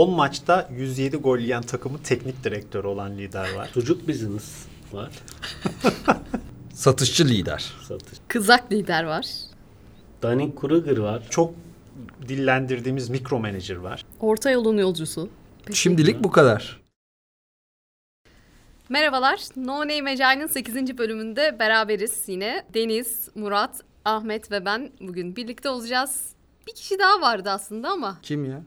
10 maçta 107 gol yiyen takımın teknik direktörü olan lider var. Sucuk business var. Satışçı lider. Satış. Kızak lider var. Danny Kruger var. Çok dillendirdiğimiz mikro manager var. Orta yolun yolcusu. Peki. Şimdilik bu kadar. Merhabalar. No Name Mecai'nin 8. bölümünde beraberiz yine. Deniz, Murat, Ahmet ve ben bugün birlikte olacağız. Bir kişi daha vardı aslında ama Kim ya?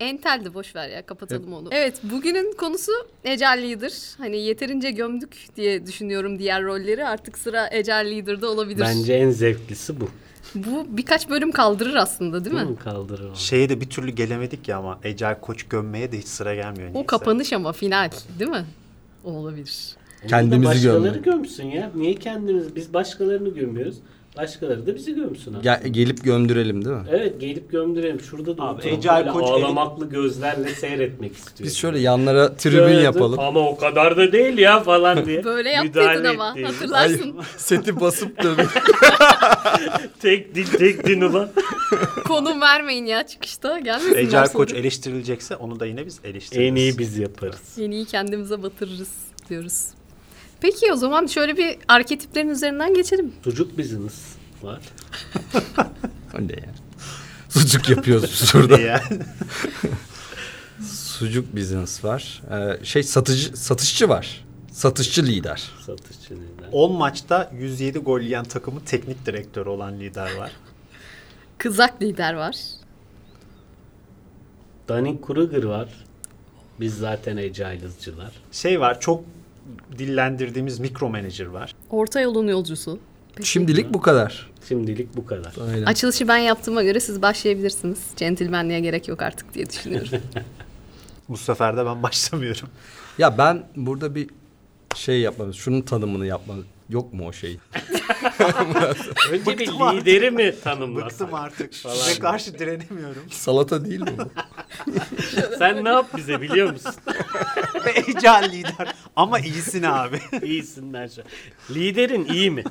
Enteldi boş ver ya kapatalım onu. Evet bugünün konusu Ecel Leader. Hani yeterince gömdük diye düşünüyorum diğer rolleri. Artık sıra Ecel Leader'da olabilir. Bence en zevklisi bu. Bu birkaç bölüm kaldırır aslında değil mi? Değil mi? Kaldırır. Şeye de bir türlü gelemedik ya ama Ecel Koç gömmeye de hiç sıra gelmiyor. O niyeyse. kapanış ama final değil mi? O olabilir. Kendimizi da başkaları gömsün ya. Niye kendimiz? Biz başkalarını gömüyoruz. Başkaları da bizi gömsün abi. Gel, gelip gömdürelim değil mi? Evet gelip gömdürelim. Şurada da Abi, böyle Koç ağlamaklı gözlerle seyretmek istiyorum. Biz şöyle yanlara tribün Evet, yapalım. Ama o kadar da değil ya falan diye. Böyle yaptıydın ama ettiğimiz. hatırlarsın. Seti basıp da tek dil tek din ulan. Konum vermeyin ya çıkışta gelmesinler Ecel sonra. Koç eleştirilecekse onu da yine biz eleştiririz. en iyi biz yaparız. Yeniyi kendimize batırırız diyoruz. Peki o zaman şöyle bir arketiplerin üzerinden geçelim. Sucuk business var. O ne ya? Sucuk yapıyoruz şurada. Yani. Sucuk business var. Ee, şey satıcı satışçı var. Satışçı lider. Satışçı lider. 10 maçta 107 gol yiyen takımın teknik direktörü olan lider var. Kızak lider var. Danny Kruger var. Biz zaten Agile'ızcılar. Şey var çok dillendirdiğimiz mikro manager var. Orta yolun yolcusu. Peki. Şimdilik bu kadar. Şimdilik bu kadar. Aynen. Açılışı ben yaptığıma göre siz başlayabilirsiniz. Centilmenliğe gerek yok artık diye düşünüyorum. Bu sefer de ben başlamıyorum. Ya ben burada bir şey yapmamız, şunun tanımını yapmamız. Yok mu o şey? Önce bir Bıktım artık. lideri mi tanımlasak? Bıktım artık. Falan. Size karşı direnemiyorum. Salata değil mi bu? Sen ne yap bize biliyor musun? Ecel lider. Ama iyisin abi. İyisin Mercan. Liderin iyi mi?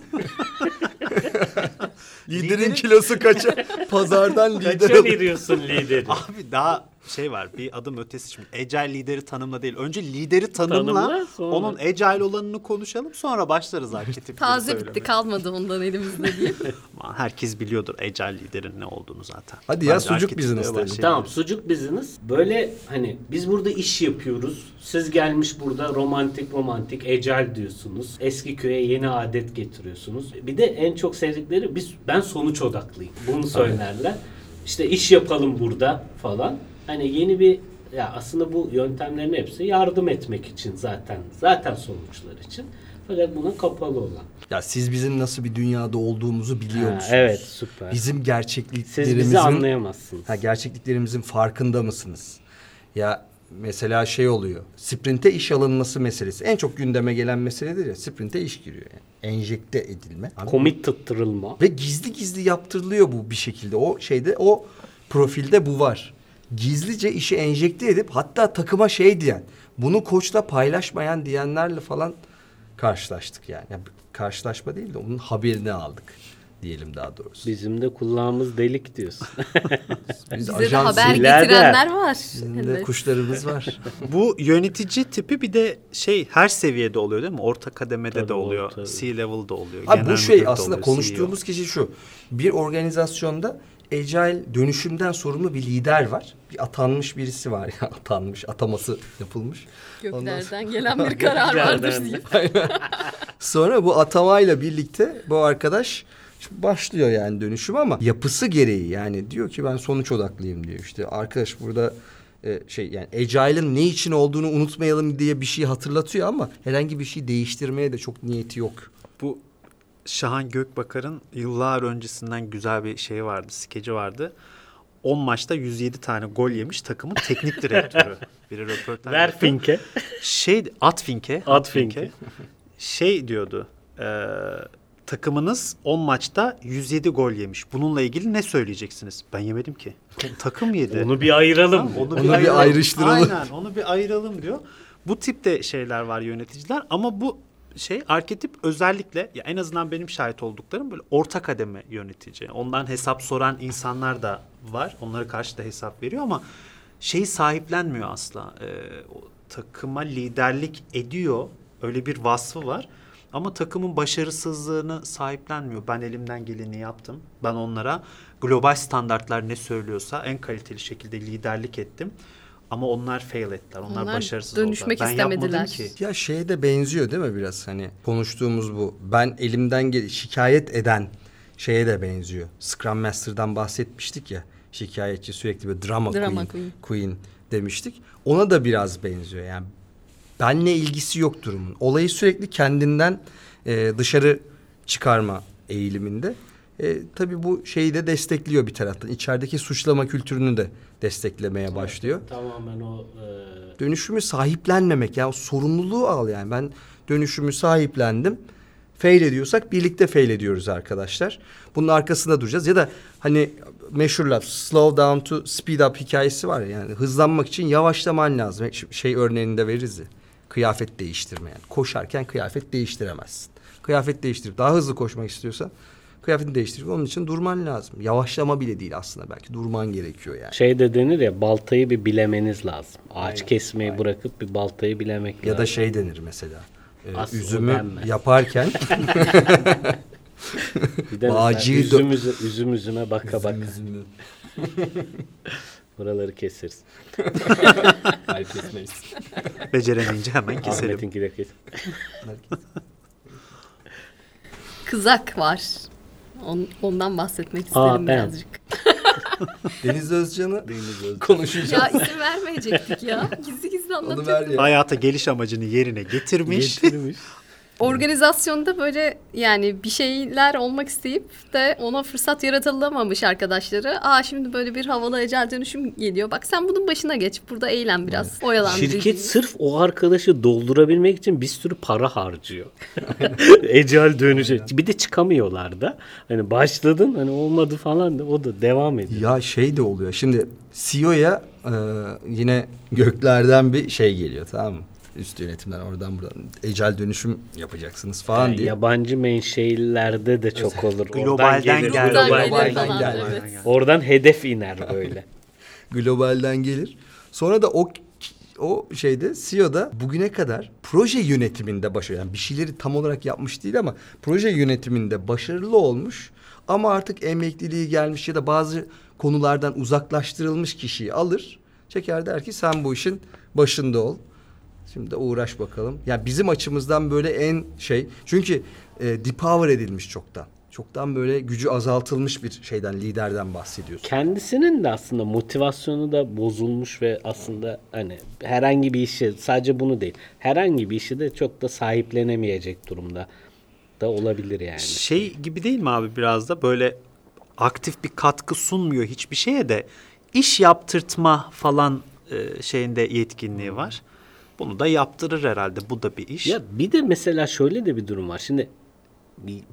Liderin kilosu kaça? Pazardan lider Kaça alıyor. veriyorsun lideri? Abi daha şey var bir adım ötesi şimdi. Ecel lideri tanımla değil. Önce lideri tanımla. Tanımla, sonra- Onun ecel olanını konuşalım. Sonra başlarız arketipleri Taze söylemeye. bitti kalmadı ondan elimizde diye. Aman Herkes biliyordur ecel liderin ne olduğunu zaten. Hadi ya, Bence sucuk arketiplere business dedim. başlayalım. Tamam sucuk business. Böyle hani biz burada iş yapıyoruz. Siz gelmiş burada romantik romantik ecel diyorsunuz. Eski köye yeni adet getiriyorsunuz. Bir de en çok sevdikleri biz ben sonuç odaklıyım. Bunu söylerler. İşte iş yapalım burada falan. Hani yeni bir ya aslında bu yöntemlerin hepsi yardım etmek için zaten. Zaten sonuçlar için. Fakat buna kapalı olan. Ya siz bizim nasıl bir dünyada olduğumuzu biliyor Ha, musunuz? evet süper. Bizim Siz gerçekliklerimizin bizi anlayamazsınız. Ha, gerçekliklerimizin farkında mısınız? Ya mesela şey oluyor. Sprinte iş alınması meselesi. En çok gündeme gelen meseledir ya. Sprinte iş giriyor yani. Enjekte edilme. Komit tuttırılma. Ve gizli gizli yaptırılıyor bu bir şekilde. O şeyde o profilde bu var. Gizlice işi enjekte edip hatta takıma şey diyen, bunu koçla paylaşmayan diyenlerle falan karşılaştık yani. yani karşılaşma değil de onun haberini aldık diyelim daha doğrusu. Bizim de kulağımız delik diyorsun. Biz Bize de haber getirenler var. Bizim de kuşlarımız var. Bu yönetici tipi bir de şey her seviyede oluyor değil mi? Orta kademede Tabii, de oluyor. orta. C-level'da oluyor. Abi bu şey aslında oluyor, konuştuğumuz kişi şu. Bir organizasyonda agile dönüşümden sorumlu bir lider var. Bir atanmış birisi var ya atanmış ataması yapılmış. Ondan sonra- Göklerden gelen bir karar vardır Göklerden. deyip. Sonra bu atamayla birlikte bu arkadaş başlıyor yani dönüşüm ama yapısı gereği yani diyor ki ben sonuç odaklıyım diyor. İşte arkadaş burada e, şey yani agile'ın ne için olduğunu unutmayalım diye bir şey hatırlatıyor ama herhangi bir şey değiştirmeye de çok niyeti yok. Bu Şahan Gökbakar'ın yıllar öncesinden güzel bir şey vardı, skeci vardı. 10 maçta 107 tane gol yemiş takımın teknik direktörü. Biri röportaj Ver. Fink'e. Şey, Atfink'e. Atfink'e. Şey diyordu. e, takımınız 10 maçta 107 gol yemiş. Bununla ilgili ne söyleyeceksiniz? Ben yemedim ki. Takım yedi. Onu bir ayıralım. Tamam, Onu bir ayrıştıralım. Aynen onu bir ayıralım diyor. Bu tipte şeyler var yöneticiler ama bu şey arketip özellikle ya en azından benim şahit olduklarım böyle orta kademe yönetici. Ondan hesap soran insanlar da var. Onlara karşı da hesap veriyor ama şeyi sahiplenmiyor asla. Ee, takıma liderlik ediyor. Öyle bir vasfı var. Ama takımın başarısızlığını sahiplenmiyor. Ben elimden geleni yaptım. Ben onlara global standartlar ne söylüyorsa en kaliteli şekilde liderlik ettim. Ama onlar fail ettiler. Onlar, Onlar başarısız dönüşmek oldular. Ben yapmadım istemediler. ki. Ya şeye de benziyor değil mi biraz hani konuştuğumuz bu. Ben elimden gel şikayet eden şeye de benziyor. Scrum Master'dan bahsetmiştik ya. Şikayetçi sürekli bir drama, Drama queen, queen. queen demiştik. Ona da biraz benziyor yani. Benle ilgisi yok durumun. Olayı sürekli kendinden e, dışarı çıkarma eğiliminde. E, tabii bu şeyi de destekliyor bir taraftan. İçerideki suçlama kültürünü de desteklemeye başlıyor. Tamamen o e, dönüşümü sahiplenmemek ya o sorumluluğu al yani ben dönüşümü sahiplendim. Fail ediyorsak birlikte fail ediyoruz arkadaşlar. Bunun arkasında duracağız ya da hani meşhur laf slow down to speed up hikayesi var ya yani hızlanmak için yavaşlaman lazım. Şey örneğini de veririz ya. Kıyafet değiştirme yani. Koşarken kıyafet değiştiremezsin. Kıyafet değiştirip daha hızlı koşmak istiyorsan kıyafetini değiştirip onun için durman lazım. Yavaşlama bile değil aslında belki durman gerekiyor yani. şey de denir ya baltayı bir bilemeniz lazım. Ağaç kesmeyi bırakıp bir baltayı bilemek Ya lazım. da şey denir mesela. e, Aslı üzümü denmez. yaparken bir de Bağcıyı mesela üzüm, dö- üzü- üzüm üzüme baka baka. üzümü Buraları keseriz. Hayır kesmeyiz. Beceremeyince hemen keselim. Ahmet'inki de kes. Kızak var. On- ondan bahsetmek isterim Aa, ben. birazcık. Deniz Özcan'ı konuşacağız. Ya isim vermeyecektik ya. Gizli gizli ya. Hayata geliş amacını yerine getirmiş. Getirmiş. Organizasyonda böyle yani bir şeyler olmak isteyip de ona fırsat yaratılamamış arkadaşları. Aa şimdi böyle bir havalı ecel dönüşüm geliyor. Bak sen bunun başına geç. Burada eğlen biraz. Oyalan. Şirket dediği. sırf o arkadaşı doldurabilmek için bir sürü para harcıyor. Ecel dönüşü. Bir de çıkamıyorlar da. Hani başladın hani olmadı falan da o da devam ediyor. Ya şey de oluyor. Şimdi CEO'ya e, yine göklerden bir şey geliyor tamam mı? Üst yönetimden oradan buradan ecel dönüşüm yapacaksınız falan Yani diye. yabancı menşeilerde de çok olur. Oradan Globalden gelir. Globalden gelir. evet. Oradan hedef iner böyle. Globalden gelir. Sonra da o o şeyde CEO'da bugüne kadar proje yönetiminde başarılı. Yani bir şeyleri tam olarak yapmış değil ama proje yönetiminde başarılı olmuş. Ama artık emekliliği gelmiş ya da bazı konulardan uzaklaştırılmış kişiyi alır. Çeker der ki sen bu işin başında ol. Şimdi de uğraş bakalım. Ya bizim açımızdan böyle en şey. Çünkü e, depower edilmiş çoktan. Çoktan böyle gücü azaltılmış bir şeyden, liderden bahsediyorsun. Kendisinin de aslında motivasyonu da bozulmuş ve aslında hani herhangi bir işi sadece bunu değil herhangi bir işi de çok da sahiplenemeyecek durumda da olabilir yani. Şey gibi değil mi abi biraz da böyle aktif bir katkı sunmuyor hiçbir şeye de iş yaptırtma falan e, şeyinde yetkinliği var. Bunu da yaptırır herhalde. Bu da bir iş. Ya bir de mesela şöyle de bir durum var. Şimdi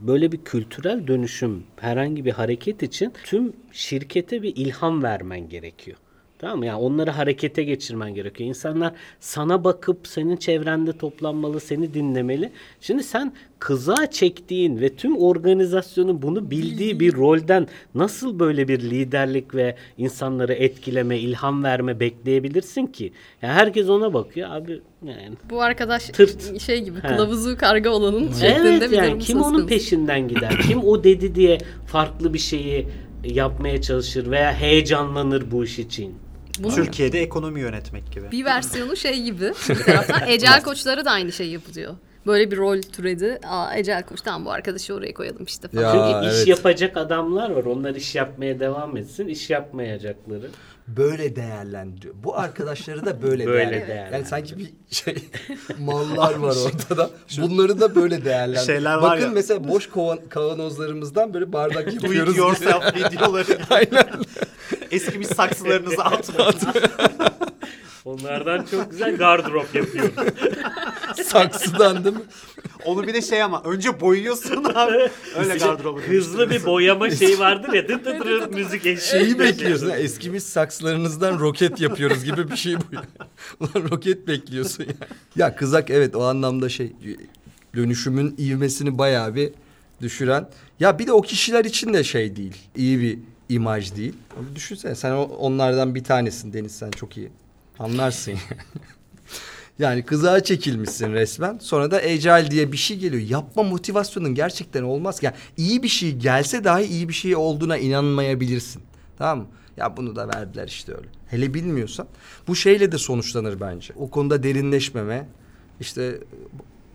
böyle bir kültürel dönüşüm herhangi bir hareket için tüm şirkete bir ilham vermen gerekiyor. Tamam mı? Yani onları harekete geçirmen gerekiyor. İnsanlar sana bakıp senin çevrende toplanmalı, seni dinlemeli. Şimdi sen kıza çektiğin ve tüm organizasyonun bunu bildiği bir rolden nasıl böyle bir liderlik ve insanları etkileme, ilham verme bekleyebilirsin ki? Yani herkes ona bakıyor abi yani Bu arkadaş Tırt. şey gibi He. kılavuzu karga olanın şeklinde Evet bir yani kim onun peşinden gider? kim o dedi diye farklı bir şeyi yapmaya çalışır veya heyecanlanır bu iş için? Bunun Türkiye'de ekonomi yönetmek gibi. bir versiyonu şey gibi bir taraftan ecel koçları da aynı şey yapılıyor. Böyle bir rol türedi. Aa ecel koç tamam bu arkadaşı oraya koyalım işte falan. Ya, Çünkü iş evet. yapacak adamlar var. Onlar iş yapmaya devam etsin. İş yapmayacakları. böyle değerlendiriyor. Bu arkadaşları da böyle, Böyle değerlendiriyor. değerlendiriyor. Yani sanki bir şey mallar var ortada. Bunları da böyle değerlendiriyor. Şeyler var Bakın ya. mesela boş kovan, kavanozlarımızdan böyle bardak Do it yapıyoruz. yourself videoları. Aynen. Eskimiş saksılarınızı atmayın. Onlardan çok güzel gardırop yapıyor. Saksıdan değil mi? Onu bir de şey ama önce boyuyorsun abi. Öyle gardırobu. Hızlı bir boyama şeyi vardır ya. Dıt dıt dıt müzik eşliği. Şeyi bekliyorsun. ha, Eskimiş saksılarınızdan roket yapıyoruz gibi bir şey bu. ya. Ulan roket bekliyorsun ya. Ya kızak evet o anlamda şey dönüşümün ivmesini bayağı bir düşüren. Ya bir de o kişiler için de şey değil. İyi bir imaj değil. Düşünsene sen onlardan bir tanesin Deniz sen çok iyi anlarsın. yani. yani kızağa çekilmişsin resmen. Sonra da agile diye bir şey geliyor. Yapma motivasyonun gerçekten olmaz. Yani iyi bir şey gelse dahi iyi bir şey olduğuna inanmayabilirsin. Tamam mı? Ya bunu da verdiler işte öyle. Hele bilmiyorsan bu şeyle de sonuçlanır bence. O konuda derinleşmeme işte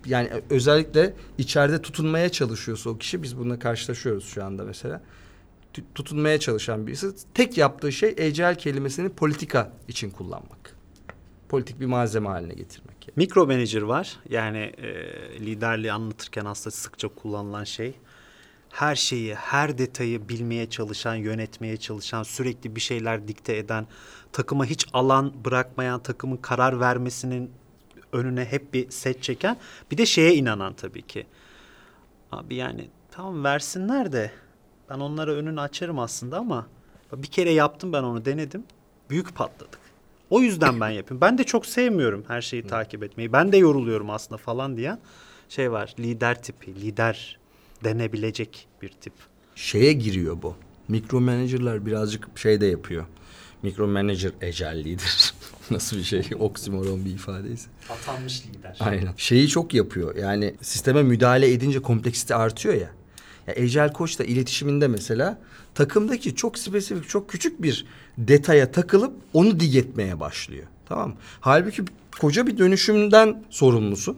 yani özellikle içeride tutunmaya çalışıyorsa o kişi biz bununla karşılaşıyoruz şu anda mesela. Tu- Tutunmaya çalışan birisi tek yaptığı şey agile kelimesini politika için kullanmak. Politik bir malzeme haline getirmek. yani. Mikro manager var. Yani e, liderliği anlatırken aslında sıkça kullanılan şey. Her şeyi, her detayı bilmeye çalışan, yönetmeye çalışan, sürekli bir şeyler dikte eden, takıma hiç alan bırakmayan, takımın karar vermesinin önüne hep bir set çeken. Bir de şeye inanan tabii ki. Abi yani tamam versinler de ben onlara önünü açarım aslında ama bir kere yaptım ben onu denedim. Büyük patladık. O yüzden ben yapıyorum. Ben de çok sevmiyorum her şeyi takip etmeyi. Ben de yoruluyorum aslında falan diyen şey var. Lider tipi, lider denebilecek bir tip. Şeye giriyor bu. Mikro manager'lar birazcık şey de yapıyor. Mikro manager ecellidir. Nasıl bir şey? Oksimoron bir ifadeyse. Atanmış lider. Aynen. Şeyi çok yapıyor. Yani sisteme müdahale edince kompleksite artıyor ya. Ya Ecel Koç iletişiminde mesela takımdaki çok spesifik, çok küçük bir detaya takılıp onu dig etmeye başlıyor. Tamam mı? Halbuki koca bir dönüşümden sorumlusun.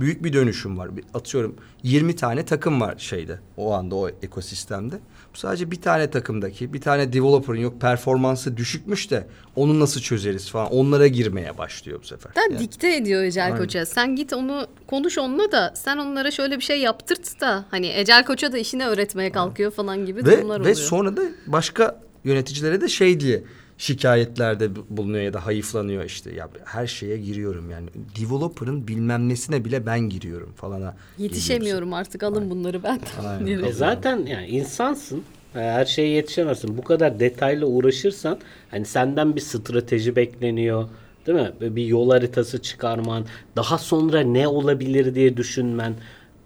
Büyük bir dönüşüm var. Atıyorum 20 tane takım var şeyde o anda o ekosistemde. Bu sadece bir tane takımdaki bir tane developer'ın yok performansı düşükmüş de onu nasıl çözeriz falan onlara girmeye başlıyor bu sefer. Yani- dikte ediyor Ecel Aynen. Koç'a. Sen git onu konuş onunla da sen onlara şöyle bir şey yaptırt da hani Ecel Koç'a da işini öğretmeye kalkıyor falan gibi Ve, durumlar ve oluyor. sonra da başka yöneticilere de şey diye şikayetlerde bu- bulunuyor ya da hayıflanıyor işte. Ya her şeye giriyorum yani. Developer'ın bilmem nesine bile ben giriyorum falana. Yetişemiyorum artık alın bunları ben. Aynen. E zaten yani insansın. E, Her şeye yetişemezsin. Bu kadar detaylı uğraşırsan hani senden bir strateji bekleniyor. Değil mi? Bir yol haritası çıkarman, daha sonra ne olabilir diye düşünmen,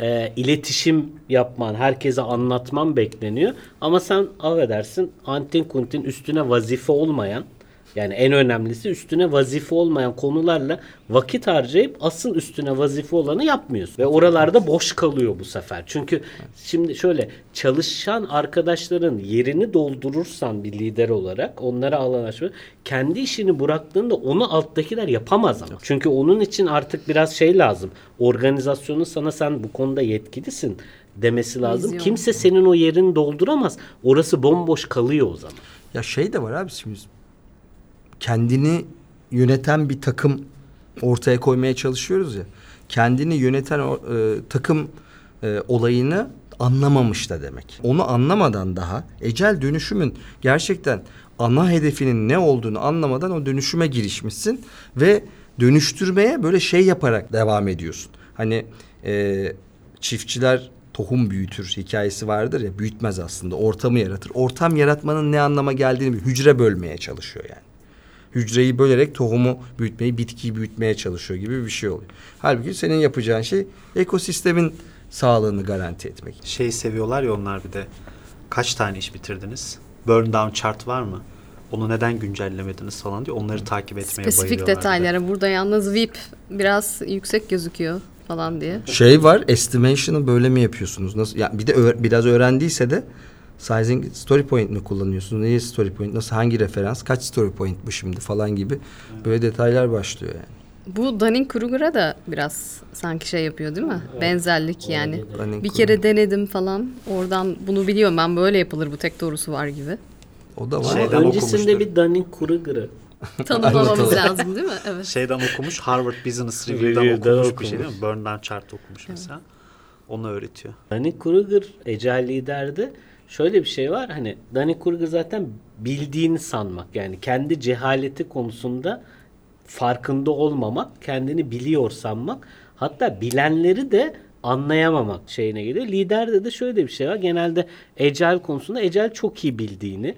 e, iletişim yapman, herkese anlatman bekleniyor. Ama sen affedersin antin kuntin üstüne vazife olmayan yani en önemlisi üstüne vazife olmayan konularla vakit harcayıp asıl üstüne vazife olanı yapmıyorsun. Ve oralarda boş kalıyor bu sefer. Çünkü şimdi şöyle çalışan arkadaşların yerini doldurursan bir lider olarak onlara alan açma kendi işini bıraktığında onu alttakiler yapamaz ama. Çünkü onun için artık biraz şey lazım. Organizasyonun sana sen bu konuda yetkilisin demesi lazım. Vizyon. Kimse senin o yerini dolduramaz. Orası bomboş kalıyor o zaman. Ya şey de var abi şimdi kendini yöneten bir takım ortaya koymaya çalışıyoruz ya. Kendini yöneten e, takım e, olayını anlamamış da demek. Onu anlamadan daha ecel dönüşümün gerçekten ana hedefinin ne olduğunu anlamadan o dönüşüme girişmişsin ve dönüştürmeye böyle şey yaparak devam ediyorsun. Hani e, çiftçiler tohum büyütür hikayesi vardır ya büyütmez aslında ortamı yaratır. Ortam yaratmanın ne anlama geldiğini bir hücre bölmeye çalışıyor yani. Hücreyi bölerek tohumu büyütmeyi, bitkiyi büyütmeye çalışıyor gibi bir şey oluyor. Halbuki senin yapacağın şey ekosistemin sağlığını garanti etmek. Şey seviyorlar ya onlar bir de. Kaç tane iş bitirdiniz? Burn down chart var mı? Onu neden güncellemediniz falan diye onları takip etmeye Spesifik bayılıyorlar. de. detaylara burada yalnız VIP biraz yüksek gözüküyor falan diye. Şey var, estimation'ı böyle mi yapıyorsunuz? Nasıl? Ya bir de biraz öğrendiyse de sizing story point mi kullanıyorsunuz? Neyi story point? Nasıl hangi referans? Kaç story point bu şimdi falan gibi böyle detaylar başlıyor yani. Bu Dunning-Kruger'a da biraz sanki şey yapıyor değil mi? Benzerlik yani. Bir kere denedim falan. Oradan bunu biliyorum ben böyle yapılır bu tek doğrusu var gibi. O da var. Şeyden öncesinde okumuştur. bir Dunning-Kruger'ı Tanımlamamız lazım değil mi? Evet. Şeyden okumuş Harvard Business Review'dan Review'dan okumuş, bir okumuş. şey değil mi? Burn down chart okumuş mesela. Onu öğretiyor. Dunning-Kruger Ecel liderde şöyle bir şey var. Hani Dunning-Kruger zaten bildiğini sanmak. Yani kendi cehaleti konusunda farkında olmamak, kendini biliyor sanmak. Hatta bilenleri de anlayamamak şeyine geliyor. Liderde de şöyle bir şey var. Genelde Ecel konusunda Ecel çok iyi bildiğini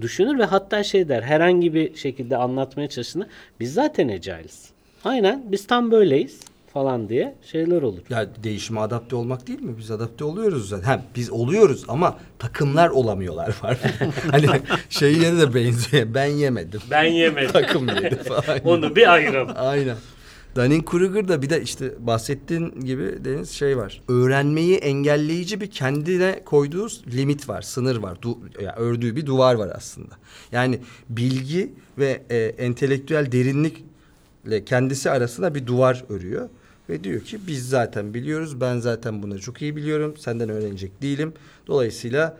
düşünür ve hatta şey der herhangi bir şekilde anlatmaya çalıştığında biz zaten Ecel'iz. Aynen biz tam böyleyiz falan diye şeyler olur. Ya değişime adapte olmak değil mi? Biz adapte oluyoruz zaten. Hem biz oluyoruz ama takımlar olamıyorlar var. hani şey yine de benziyor. Ben yemedim. Ben yemedim. Takım yedi falan. Onu bir ayıralım. Aynen. Dunning-Kruger'da bir de işte bahsettiğin gibi Deniz şey var. Öğrenmeyi engelleyici bir kendine koyduğu limit var, sınır var. Du, yani ördüğü bir duvar var aslında. Yani bilgi ve e, entelektüel derinlikle kendisi arasında bir duvar örüyor. Ve diyor ki biz zaten biliyoruz, ben zaten bunu çok iyi biliyorum, senden öğrenecek değilim. Dolayısıyla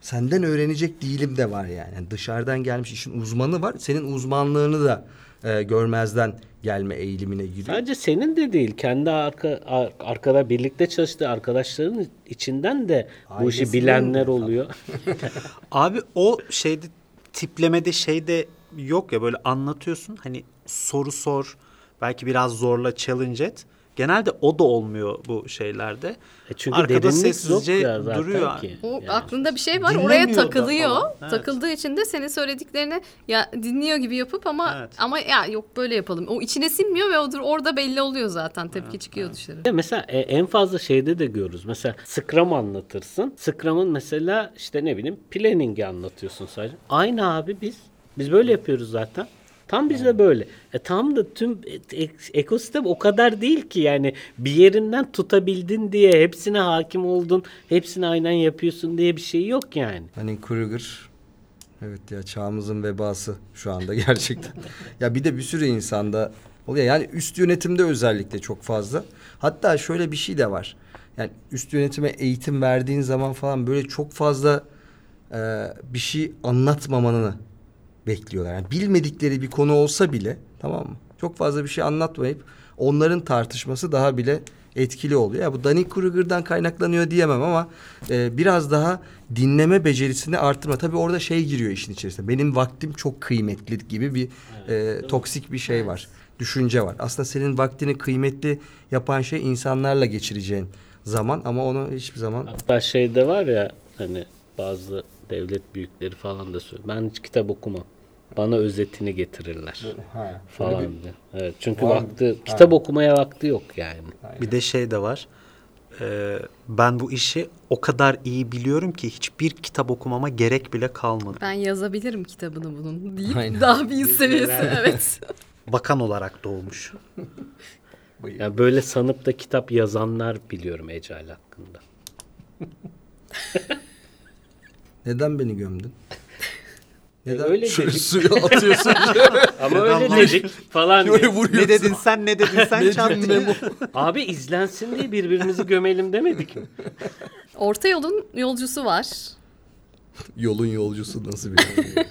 senden öğrenecek değilim de var yani. Yani dışarıdan gelmiş işin uzmanı var. Senin uzmanlığını da e, görmezden gelme eğilimine giriyor. Sadece senin de değil, kendi arka, ar- arkada birlikte çalıştığı arkadaşların içinden de bu işi bilenler oluyor. Abi o şeyde tiplemede şeyde yok ya böyle anlatıyorsun hani soru sor belki biraz zorla challenge et. Genelde o da olmuyor bu şeylerde. E çünkü Arkada sessizce yok zaten duruyor. ki. O Yani. aklında bir şey var Dinlemiyor oraya takılıyor. Evet. Takıldığı için de senin söylediklerini ya dinliyor gibi yapıp ama Evet. ama ya yok böyle yapalım. O içine sinmiyor ve odur orada belli oluyor zaten. Tepki çıkıyor dışarı. De Mesela e, en fazla şeyde de görürüz. Mesela Scrum anlatırsın. Scrum'ın mesela işte ne bileyim planning'i anlatıyorsun sadece. Aynı abi biz. Biz böyle yapıyoruz zaten. Tam bizde böyle. E tam da tüm e- e- ekosistem o kadar değil ki yani bir yerinden tutabildin diye hepsine hakim oldun, hepsini aynen yapıyorsun diye bir şey yok yani. Dunning-Kruger evet ya çağımızın vebası şu anda gerçekten. ya bir de bir sürü insanda oluyor. Yani üst yönetimde özellikle çok fazla. Hatta şöyle bir şey de var. Yani üst yönetime eğitim verdiğin zaman falan böyle çok fazla e, bir şey anlatmamanı bekliyorlar. Yani bilmedikleri bir konu olsa bile tamam mı? Çok fazla bir şey anlatmayıp onların tartışması daha bile etkili oluyor. Ya bu Dunning-Kruger'dan kaynaklanıyor diyemem ama e, biraz daha dinleme becerisini arttırma. Tabii orada şey giriyor işin içerisine. Benim vaktim çok kıymetli gibi bir e, toksik bir şey var. Düşünce var. Aslında senin vaktini kıymetli yapan şey insanlarla geçireceğin zaman ama onu hiçbir zaman Hatta şeyde var ya hani bazı devlet büyükleri falan da söylüyor. Ben hiç kitap okumam. Bana özetini getirirler. ha, falan diye. Evet, çünkü Var vakti kitap okumaya vakti yok yani. Bir de şey de var. Ee, ben bu işi o kadar iyi biliyorum ki hiçbir kitap okumama gerek bile kalmadı. Ben yazabilirim kitabını bunun deyip Aynen. daha bir üst seviyesi evet. Bakan olarak doğmuş. Yani böyle sanıp da kitap yazanlar biliyorum Ecel hakkında. Neden beni gömdün? Neden öyle şöyle dedik. suya atıyorsun? Ama öyle dedik falan diye. Şöyle vuruyorsun. ne dedin sen ne dedin sen çarptın. Abi izlensin diye birbirimizi gömelim demedik mi? Orta yolun yolcusu var. Yolun yolcusu nasıl bir şey?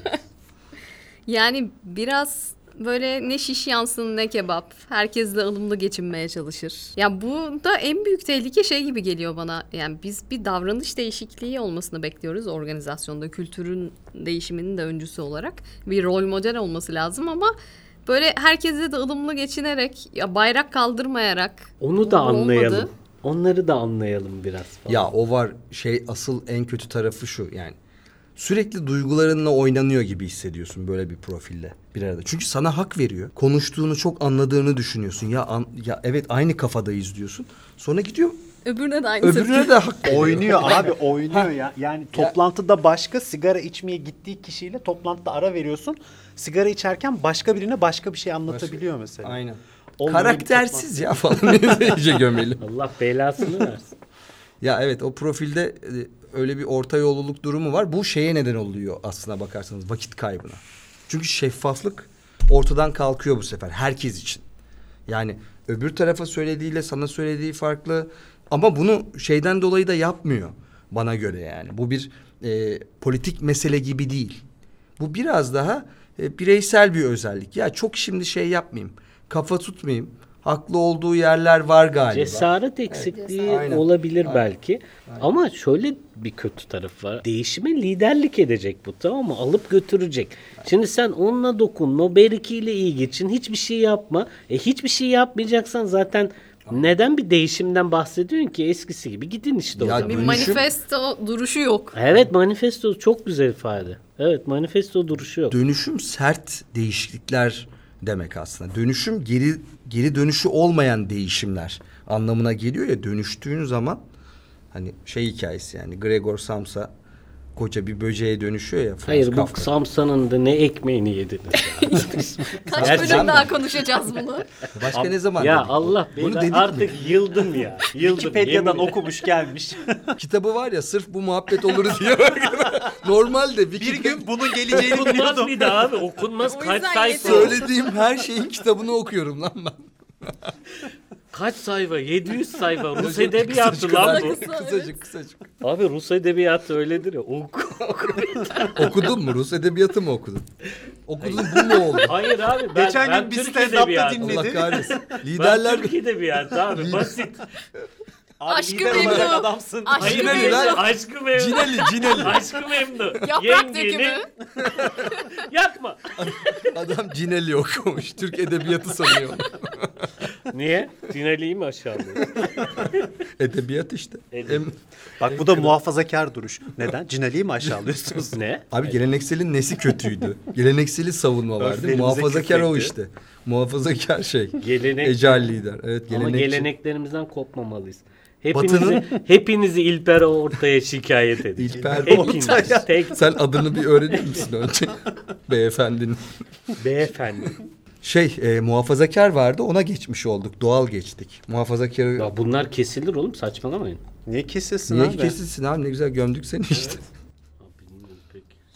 Yani biraz böyle ne şiş yansın ne kebap. Herkesle ılımlı geçinmeye çalışır. Ya bu da en büyük tehlike şey gibi geliyor bana. Yani biz bir davranış değişikliği olmasını bekliyoruz organizasyonda. Kültürün değişiminin de öncüsü olarak. Bir rol model olması lazım ama böyle herkesle de ılımlı geçinerek ya bayrak kaldırmayarak Onu da bu olmadı. anlayalım. Onları da anlayalım biraz falan. ya o var şey asıl en kötü tarafı şu yani. Sürekli duygularınla oynanıyor gibi hissediyorsun böyle bir profille bir arada. Çünkü sana hak veriyor. Konuştuğunu çok anladığını düşünüyorsun. Ya an- ya evet aynı kafadayız diyorsun. Sonra gidiyor Öbürüne de aynı öbürüne de hak. Oynuyor abi oynuyor ya. Yani toplantıda başka sigara içmeye gittiği kişiyle toplantıda ara veriyorsun. Sigara içerken başka birine başka bir şey anlatabiliyor mesela. Aynen. Olmayan Karaktersiz ya falan iyice gömeli. Allah belasını versin. Ya evet o profilde e, öyle bir orta yolluluk durumu var. Bu şeye neden oluyor aslına bakarsanız vakit kaybına. Çünkü şeffaflık ortadan kalkıyor bu sefer herkes için. Yani öbür tarafa söylediğiyle sana söylediği farklı. Ama bunu şeyden dolayı da yapmıyor bana göre yani. Bu bir e, politik mesele gibi değil. Bu biraz daha e, bireysel bir özellik. Ya çok şimdi şey yapmayayım. Kafa tutmayayım. Haklı olduğu yerler var galiba. Cesaret eksikliği Aynen. olabilir Aynen. belki. Ama şöyle bir kötü tarafı var. Değişime liderlik edecek bu tamam mı? Alıp götürecek. Şimdi sen onunla dokun, o berikiyle iyi geçin, hiçbir şey yapma. E hiçbir şey yapmayacaksan zaten neden bir değişimden bahsediyorsun ki eskisi gibi gidin işte o Ya zaman. Bir manifesto duruşu yok. Evet manifesto çok güzel ifade. Evet manifesto duruşu yok. dönüşüm sert değişiklikler demek aslında. Dönüşüm geri geri dönüşü olmayan değişimler anlamına geliyor ya dönüştüğün zaman hani şey hikayesi yani Gregor Samsa koca bir böceğe dönüşüyor ya. Franz Hayır bu Kafka. Samsa'nın da ne ekmeğini yediniz ya. Kaç bölüm daha konuşacağız bunu? Başka ne zaman ya dedik? Allah Bunu beni dedik mi? artık yıldım ya. Yıldım. Wikipedia'dan okumuş gelmiş. Kitabı var ya sırf bu muhabbet olur diye. Normalde bir gün bunun geleceğini biliyordum. bir daha abi okunmaz kaç sayfa söylediğim her şeyin kitabını okuyorum lan ben. Kaç sayfa 700 sayfa Rus edebiyatı lan bu Kısa, Kısacık kısacık. abi Rus edebiyatı öyledir ya oku, oku. Okudun mu? Rus edebiyatı mı okudun? Okudun bu mu oldu? hayır abi ben, Geçen ben gün bir Türk stand-up'ta edebiyatı dinledim. Allah kahretsin. ben Liderler Türk edebiyatı abi basit Abi Aşkı lider olarak memnun. adamsın. Aşkı hayır memnun. hayır aşkı memnun Cineli, Cineli. aşkı memnun Yaprak Yengeni- dökümü. yapma Adam Cineli okumuş. Türk edebiyatı sanıyor. niye Cineli'yi mi aşağılıyor Edebiyat işte. Edebiyat. Em- Bak bu da muhafazakar duruş. Neden? Cinali'yi mi aşağılıyorsunuz? ne Abi gelenekselin nesi kötüydü? Gelenekseli savunma vardı. Örflerimize Muhafazakar o küfretti. işte. Muhafazakar şey. Gelenek Ecal lider. Evet Ama gelenekçi. geleneklerimizden kopmamalıyız. Hepinizi, Batı'nın- hepinizi İlper ortaya şikayet edeceğim. İlper Hepiniz. Ortaya. Tek Sen adını bir öğrenir misin önce? Beyefendinin. beyefendi. Şey e, muhafazakar vardı ona geçmiş olduk. Doğal geçtik. Muhafazakarı Ya bunlar kesilir oğlum saçmalamayın. Niye kesilsin Niye abi? kesilsin abi ne güzel gömdük seni işte.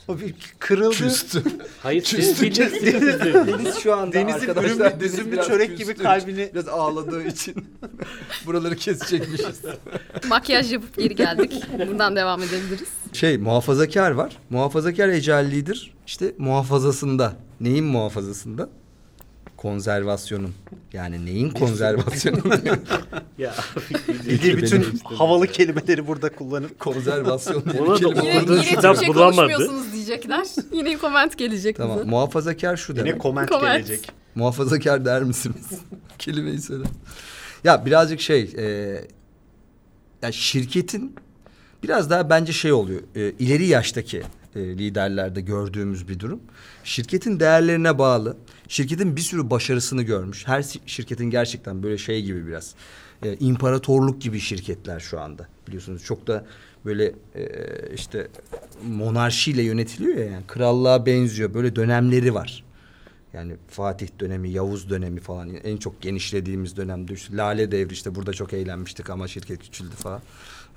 O bir kırıldı. Küstü. Hayır siz Küstü. bilirsiniz. Deniz şu anda Deniz'in arkadaşlar Deniz biraz çörek gibi küstü. kalbini- Biraz ağladığı için buraları kesecekmişiz. Makyaj yapıp geri geldik. Buradan devam edebiliriz. Şey muhafazakar var. Muhafazakar ecallidir. İşte muhafazasında. Neyin muhafazasında? Konservasyonun. Yani neyin konservasyonu? ya Bildiği bütün havalı kelimeleri burada kullanıp Konservasyon diye bir kelime Yine, yine kitap bulamadı. konuşmuyorsunuz diyecekler. Yine comment gelecek Tamam. bize. Muhafazakar şu demek. yine comment Comment. gelecek. Muhafazakar der misiniz? Kelimeyi söyle. Ya birazcık şey, e, ya şirketin biraz daha bence şey oluyor. E, ileri yaştaki e, liderlerde gördüğümüz bir durum. Şirketin değerlerine bağlı. Şirketin bir sürü başarısını görmüş. Her şirketin gerçekten böyle şey gibi biraz. E, imparatorluk gibi şirketler şu anda. Biliyorsunuz çok da böyle e, işte monarşiyle yönetiliyor ya yani krallığa benziyor. Böyle dönemleri var. Yani Fatih dönemi, Yavuz dönemi falan en çok genişlediğimiz dönemde Lale devri işte burada çok eğlenmiştik ama şirket küçüldü falan.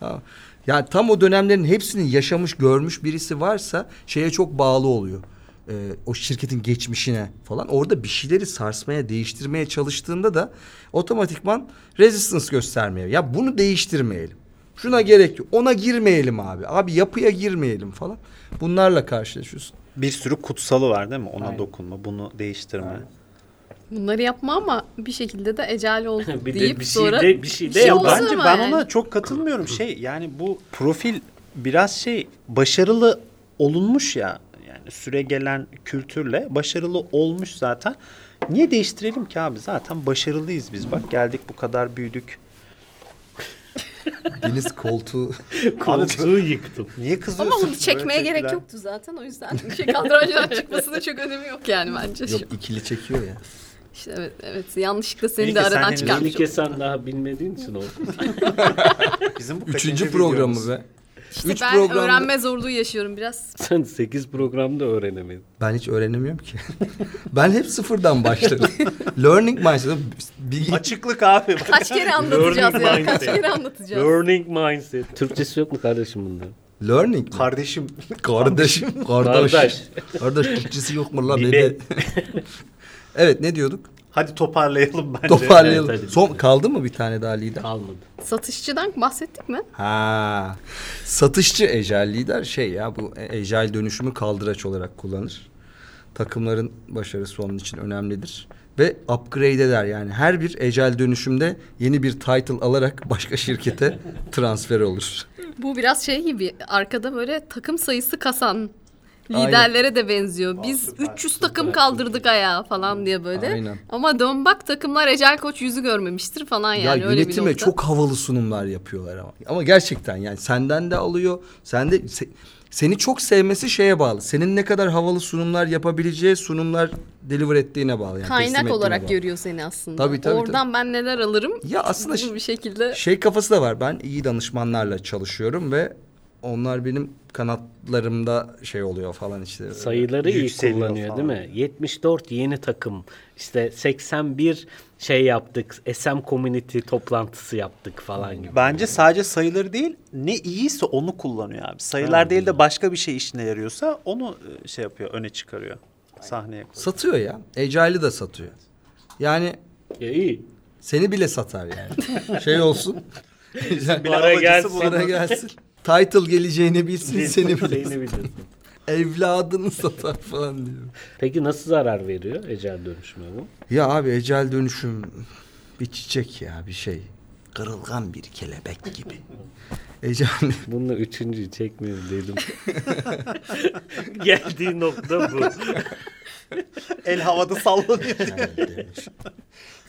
Ha. Yani tam o dönemlerin hepsini yaşamış, görmüş birisi varsa şeye çok bağlı oluyor. Ee, o şirketin geçmişine falan. Orada bir şeyleri sarsmaya, değiştirmeye çalıştığında da otomatikman resistance göstermeye. Ya bunu değiştirmeyelim. Şuna gerek yok. Ona girmeyelim abi. Abi yapıya girmeyelim falan. Bunlarla karşılaşıyorsun. Bir sürü kutsalı var değil mi? Ona Aynen. dokunma, bunu değiştirme. Bunları yapma ama bir şekilde de ecel ol bir deyip de bir şey sonra de bir şey de şey yap. Bence ben yani. ona çok katılmıyorum. Şey yani bu profil biraz şey başarılı olunmuş ya. Yani süre gelen kültürle başarılı olmuş zaten. Niye değiştirelim ki abi? Zaten başarılıyız biz. Bak geldik bu kadar büyüdük. Deniz koltuğu Koltuğu yıktım. Niye kızıyorsun? Ama bunu çekmeye Böyle gerek tepkiler? yoktu zaten. O yüzden şey kadrajdan çıkmasının çok önemi yok yani bence. yok ikili çekiyor ya. İşte evet, evet yanlışlıkla seni İyi de aradan çıkarmış. Melike sen daha bilmediğin için oldu. Bizim bu Üçüncü kaçıncı programı videomuz? be. İşte Üç ben programda- öğrenme zorluğu yaşıyorum biraz. Sen 8 programda öğrenemedin. Ben hiç öğrenemiyorum ki. ben hep sıfırdan başladım. Learning mindset. Bir, Açıklık abi. Kaç kere anlatacağız Learning ya? Kaç kere anlatacağız? Learning mindset. Türkçesi yok mu kardeşim bunda? learning mi? Kardeşim. Kardeşim. Kardeş. Kardeş. Kardeş Türkçesi yok mu lan? De- evet ne diyorduk? Hadi toparlayalım bence. Toparlayalım. Evet, hadi. Son kaldı mı bir tane daha lider? Kalmadı. Satışçıdan bahsettik mi? Ha. Satışçı ecel lider şey ya bu ecel dönüşümü kaldıraç olarak kullanır. Takımların başarısı onun için önemlidir. Ve upgrade eder yani her bir ecel dönüşümde yeni bir title alarak başka şirkete transfer olur. Bu biraz şey gibi arkada böyle takım sayısı kasan liderlere de benziyor. Biz süper, 300 takım kaldırdık ayağa falan diye böyle. Aynen. Ama dön bak takımlar Ecel Koç yüzü görmemiştir falan yani ya öyle bir yönetime nokta. çok havalı sunumlar yapıyorlar ama. Ama gerçekten yani senden de alıyor. Sen de se- seni çok sevmesi şeye bağlı. Senin ne kadar havalı sunumlar yapabileceği sunumlar deliver ettiğine bağlı. Yani teslim kaynak ettiğine olarak bağlı. görüyor seni aslında. Tabii, tabii, Oradan ben neler alırım? Ya aslında bu bir şekilde Şey kafası da var. Ben iyi danışmanlarla çalışıyorum ve onlar benim kanatlarımda şey oluyor falan işte. Sayıları iyi kullanıyor falan. değil mi? 74 yeni takım. İşte 81 şey yaptık. SM Community toplantısı yaptık falan gibi. Bence sadece sayıları değil ne iyiyse onu kullanıyor abi. Sayılar Ha, değil de başka bir şey işine yarıyorsa onu e, şey yapıyor öne çıkarıyor. Sahneye koyuyor. Satıyor ya. Agile'ı da satıyor. Yani Ya iyi. seni bile satar yani. şey olsun. Para gelsin. Para gelsin. Title geleceğini bilsin seni biliyorsun. Evladını satar falan diyor. Peki nasıl zarar veriyor ecel dönüşümü bu? Ya abi ecel dönüşüm bir çiçek ya bir şey. Kırılgan bir kelebek gibi. Ecel Bununla üçüncüyü çekmiyorum dedim. Geldiği nokta bu. El havada sallanıyor.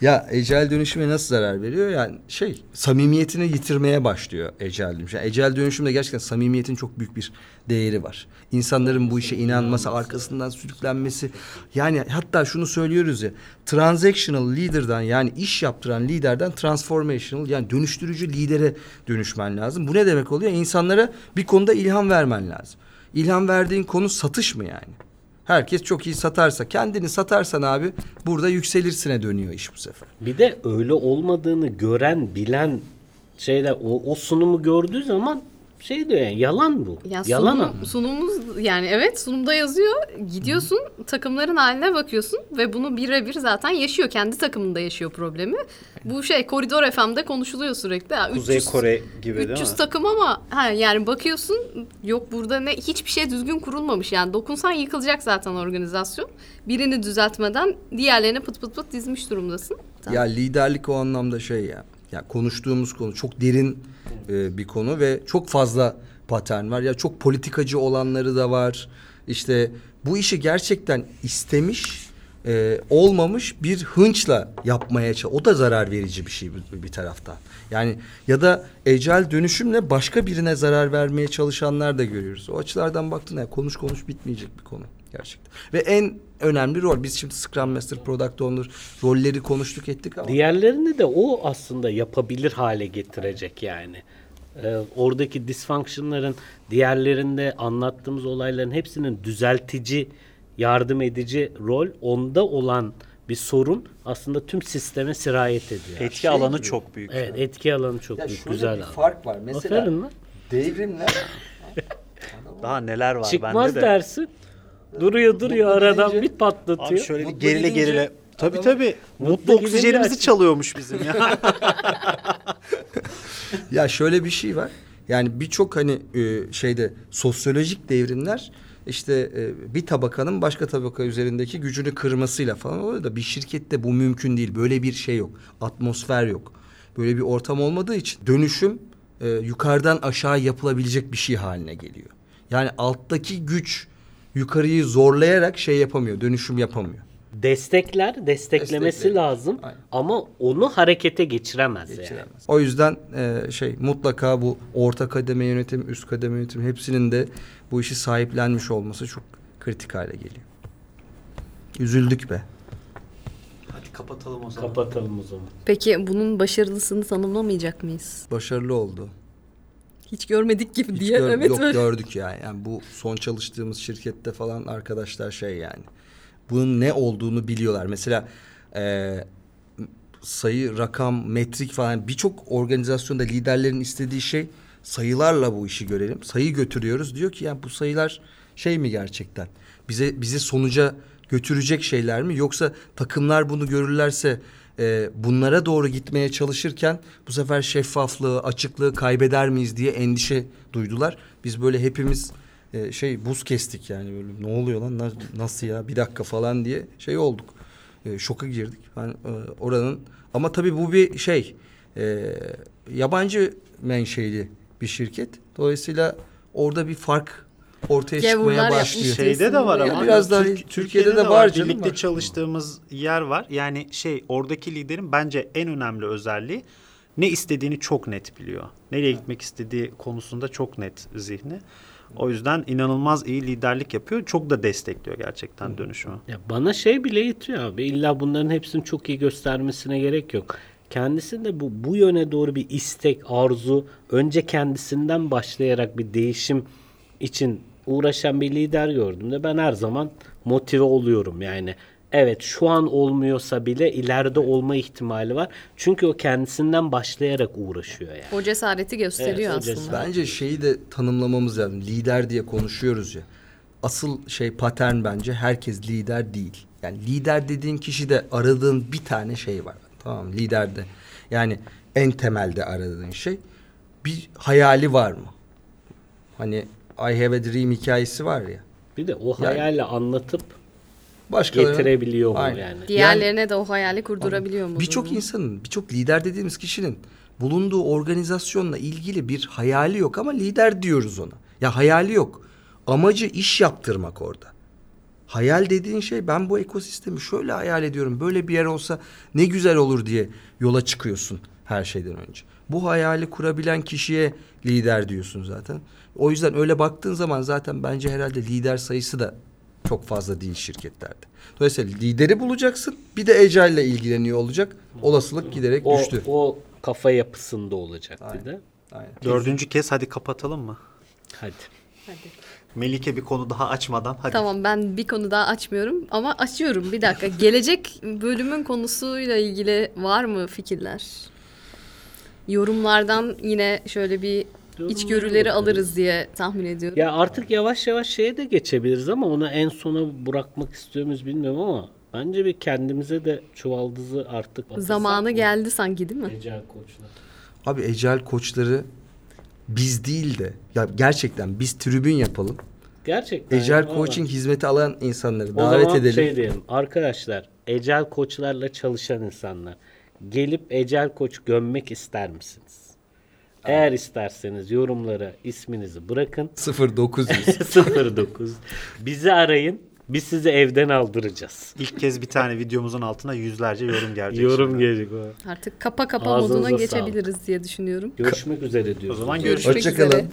Ya ecel dönüşüme nasıl zarar veriyor? Yani şey samimiyetini yitirmeye başlıyor ecel dönüşüm. Ecel dönüşümde gerçekten samimiyetin çok büyük bir değeri var. İnsanların bu işe inanması, arkasından sürüklenmesi. Yani hatta şunu söylüyoruz ya. Transactional leader'dan yani iş yaptıran liderden transformational yani dönüştürücü lidere dönüşmen lazım. Bu ne demek oluyor? İnsanlara bir konuda ilham vermen lazım. İlham verdiğin konu satış mı yani? Herkes çok iyi satarsa, kendini satarsan abi burada yükselirsine dönüyor iş bu sefer. Bir de öyle olmadığını gören, bilen şeyler o, o sunumu gördüğü zaman şey diyor yani yalan bu. Ya yalan sunum- ama. sunumumuz yani evet sunumda yazıyor. Gidiyorsun takımların haline bakıyorsun ve bunu birebir zaten yaşıyor. Kendi takımında yaşıyor problemi. Bu şey Koridor FM'de konuşuluyor sürekli. Ya, Kuzey 300 Kore gibi değil 300 mi? takım ama ha, yani bakıyorsun yok burada ne hiçbir şey düzgün kurulmamış. Yani dokunsan yıkılacak zaten organizasyon. Birini düzeltmeden diğerlerine pıt pıt pıt dizmiş durumdasın. Ya liderlik o anlamda şey ya. Ya konuştuğumuz konu çok derin e, bir konu ve çok fazla patern var. Ya çok politikacı olanları da var. İşte bu işi gerçekten istemiş, e, olmamış bir hınçla yapmaya çalış. O da zarar verici bir şey bir, bir taraftan. Yani ya da ecel dönüşümle başka birine zarar vermeye çalışanlar da görüyoruz. O açılardan baktığında ya konuş konuş bitmeyecek bir konu gerçekten. Ve en önemli rol biz şimdi Scrum Master, Product Owner rolleri konuştuk ettik ama Diğerlerini de o aslında yapabilir hale getirecek yani. Ee, oradaki dysfunction'ların diğerlerinde anlattığımız olayların hepsinin düzeltici, yardım edici rol onda olan bir sorun aslında tüm sisteme sirayet ediyor. Etki Şey alanı gibi. çok büyük. Evet etki alanı çok ya büyük, şöyle güzel bir alan. fark var. Mesela Aferin lan. devrimler Daha neler var Çıkmaz bende de. dersin. Duruyor duruyor Mutlu aradan gidince- bir patlatıyor. Abi şöyle bir gerile gidince gerile. Tabii adam- tabii. Mutlu Mutlu oksijenimizi açık. çalıyormuş bizim ya. ya şöyle bir şey var. Yani birçok hani e, şeyde sosyolojik devrimler işte e, bir tabakanın başka tabaka üzerindeki gücünü kırmasıyla falan oluyor da bir şirkette bu mümkün değil. Böyle bir şey yok. Atmosfer yok. Böyle bir ortam olmadığı için dönüşüm e, yukarıdan aşağı yapılabilecek bir şey haline geliyor. Yani alttaki güç yukarıyı zorlayarak şey yapamıyor, dönüşüm yapamıyor. Destekler, desteklemesi Destekler. lazım Aynen. ama onu harekete geçiremez, yani. geçiremez. O yüzden e, şey mutlaka bu orta kademe yönetim, üst kademe yönetim hepsinin de bu işi sahiplenmiş olması çok kritik hale geliyor. Üzüldük be. Hadi kapatalım o zaman. Kapatalım o zaman. Peki bunun başarılısını tanımlamayacak mıyız? Başarılı oldu. Hiç görmedik gibi Hiç diye. gör- evet yok öyle. gördük yani. yani. Bu son çalıştığımız şirkette falan arkadaşlar şey yani. Bunun ne olduğunu biliyorlar. Mesela e, sayı, rakam, metrik falan birçok organizasyonda liderlerin istediği şey sayılarla bu işi görelim. Sayı götürüyoruz. Diyor ki ya bu sayılar şey mi gerçekten? Bize bizi sonuca götürecek şeyler mi? Yoksa takımlar bunu görürlerse e, bunlara doğru gitmeye çalışırken bu sefer şeffaflığı, açıklığı kaybeder miyiz diye endişe duydular. Biz böyle hepimiz e, şey buz kestik yani böyle ne oluyor lan Na- nasıl ya bir dakika falan diye şey olduk. E, şoka girdik. Ben e, oranın ama tabii bu bir şey e, yabancı menşeli bir şirket. Dolayısıyla orada bir fark ortaya Gavurlar çıkmaya başlıyor. Şeyde de var ama. biraz daha Türk- Türkiye'de de var canım, Birlikte var. çalıştığımız yer var. Yani şey oradaki liderin bence en önemli özelliği ne istediğini çok net biliyor. Nereye gitmek istediği konusunda çok net zihni. O yüzden inanılmaz iyi liderlik yapıyor. Çok da destekliyor gerçekten dönüşümü. Ya bana şey bile yetiyor abi. İlla bunların hepsini çok iyi göstermesine gerek yok. Kendisinde bu bu yöne doğru bir istek, arzu, önce kendisinden başlayarak bir değişim için uğraşan bir lider gördüm de ben her zaman motive oluyorum yani. Evet şu an olmuyorsa bile ileride olma ihtimali var. Çünkü o kendisinden başlayarak uğraşıyor yani. O cesareti gösteriyor Evet, o aslında. cesaret. Bence şeyi de tanımlamamız lazım. Lider diye konuşuyoruz ya. Asıl şey patern bence herkes lider değil. Yani lider dediğin kişide aradığın bir tane şey var. Tamam? Liderde. Yani en temelde aradığın şey bir hayali var mı? Hani I have a dream hikayesi var ya. Bir de o hayalle anlatıp Başkalarına getirebiliyor mu Aynen. yani? Diğerlerine de o hayali kurdurabiliyor mu? Birçok insanın, birçok lider dediğimiz kişinin bulunduğu organizasyonla ilgili bir hayali yok ama lider diyoruz ona. Ya hayali yok. Amacı iş yaptırmak orada. Hayal dediğin şey ben bu ekosistemi şöyle hayal ediyorum. Böyle bir yer olsa ne güzel olur diye yola çıkıyorsun her şeyden önce. Bu hayali kurabilen kişiye lider diyorsun zaten. O yüzden öyle baktığın zaman zaten bence herhalde lider sayısı da çok fazla değil şirketlerde. Dolayısıyla lideri bulacaksın. Bir de Agile ile ilgileniyor olacak. Olasılık giderek O, düştü. o kafa yapısında olacak bir de. Aynen. Dördüncü kez hadi kapatalım mı? Hadi. Melike bir konu daha açmadan hadi. Tamam ben bir konu daha açmıyorum ama açıyorum bir dakika. Gelecek bölümün konusuyla ilgili var mı fikirler? Yorumlardan yine şöyle bir içgörüleri alırız diye tahmin ediyorum. Ya artık yavaş yavaş şeye de geçebiliriz ama onu en sona bırakmak istiyoruz bilmiyorum ama bence bir kendimize de çuvaldızı artık Zamanı mı? geldi sanki değil mi? Ecel koçlar. Abi Agile koçları biz değil de ya gerçekten biz tribün yapalım. Gerçekten. Agile yani coaching hizmeti alan insanları O davet zaman edelim. şey diyelim. Arkadaşlar Ecel koçlarla çalışan insanlar gelip Ecel koç gömmek ister misiniz? Eğer isterseniz yorumlara isminizi bırakın. 0900. 09. Bizi arayın. Biz sizi evden aldıracağız. İlk kez bir tane videomuzun altına yüzlerce yorum gelecek. Yorum şimdi. gelecek o. Artık kapa kapa Ağzınıza moduna sağlık. geçebiliriz diye düşünüyorum. Görüşmek üzere diyoruz. O zaman Görüşmek Hoşçakalın. üzere.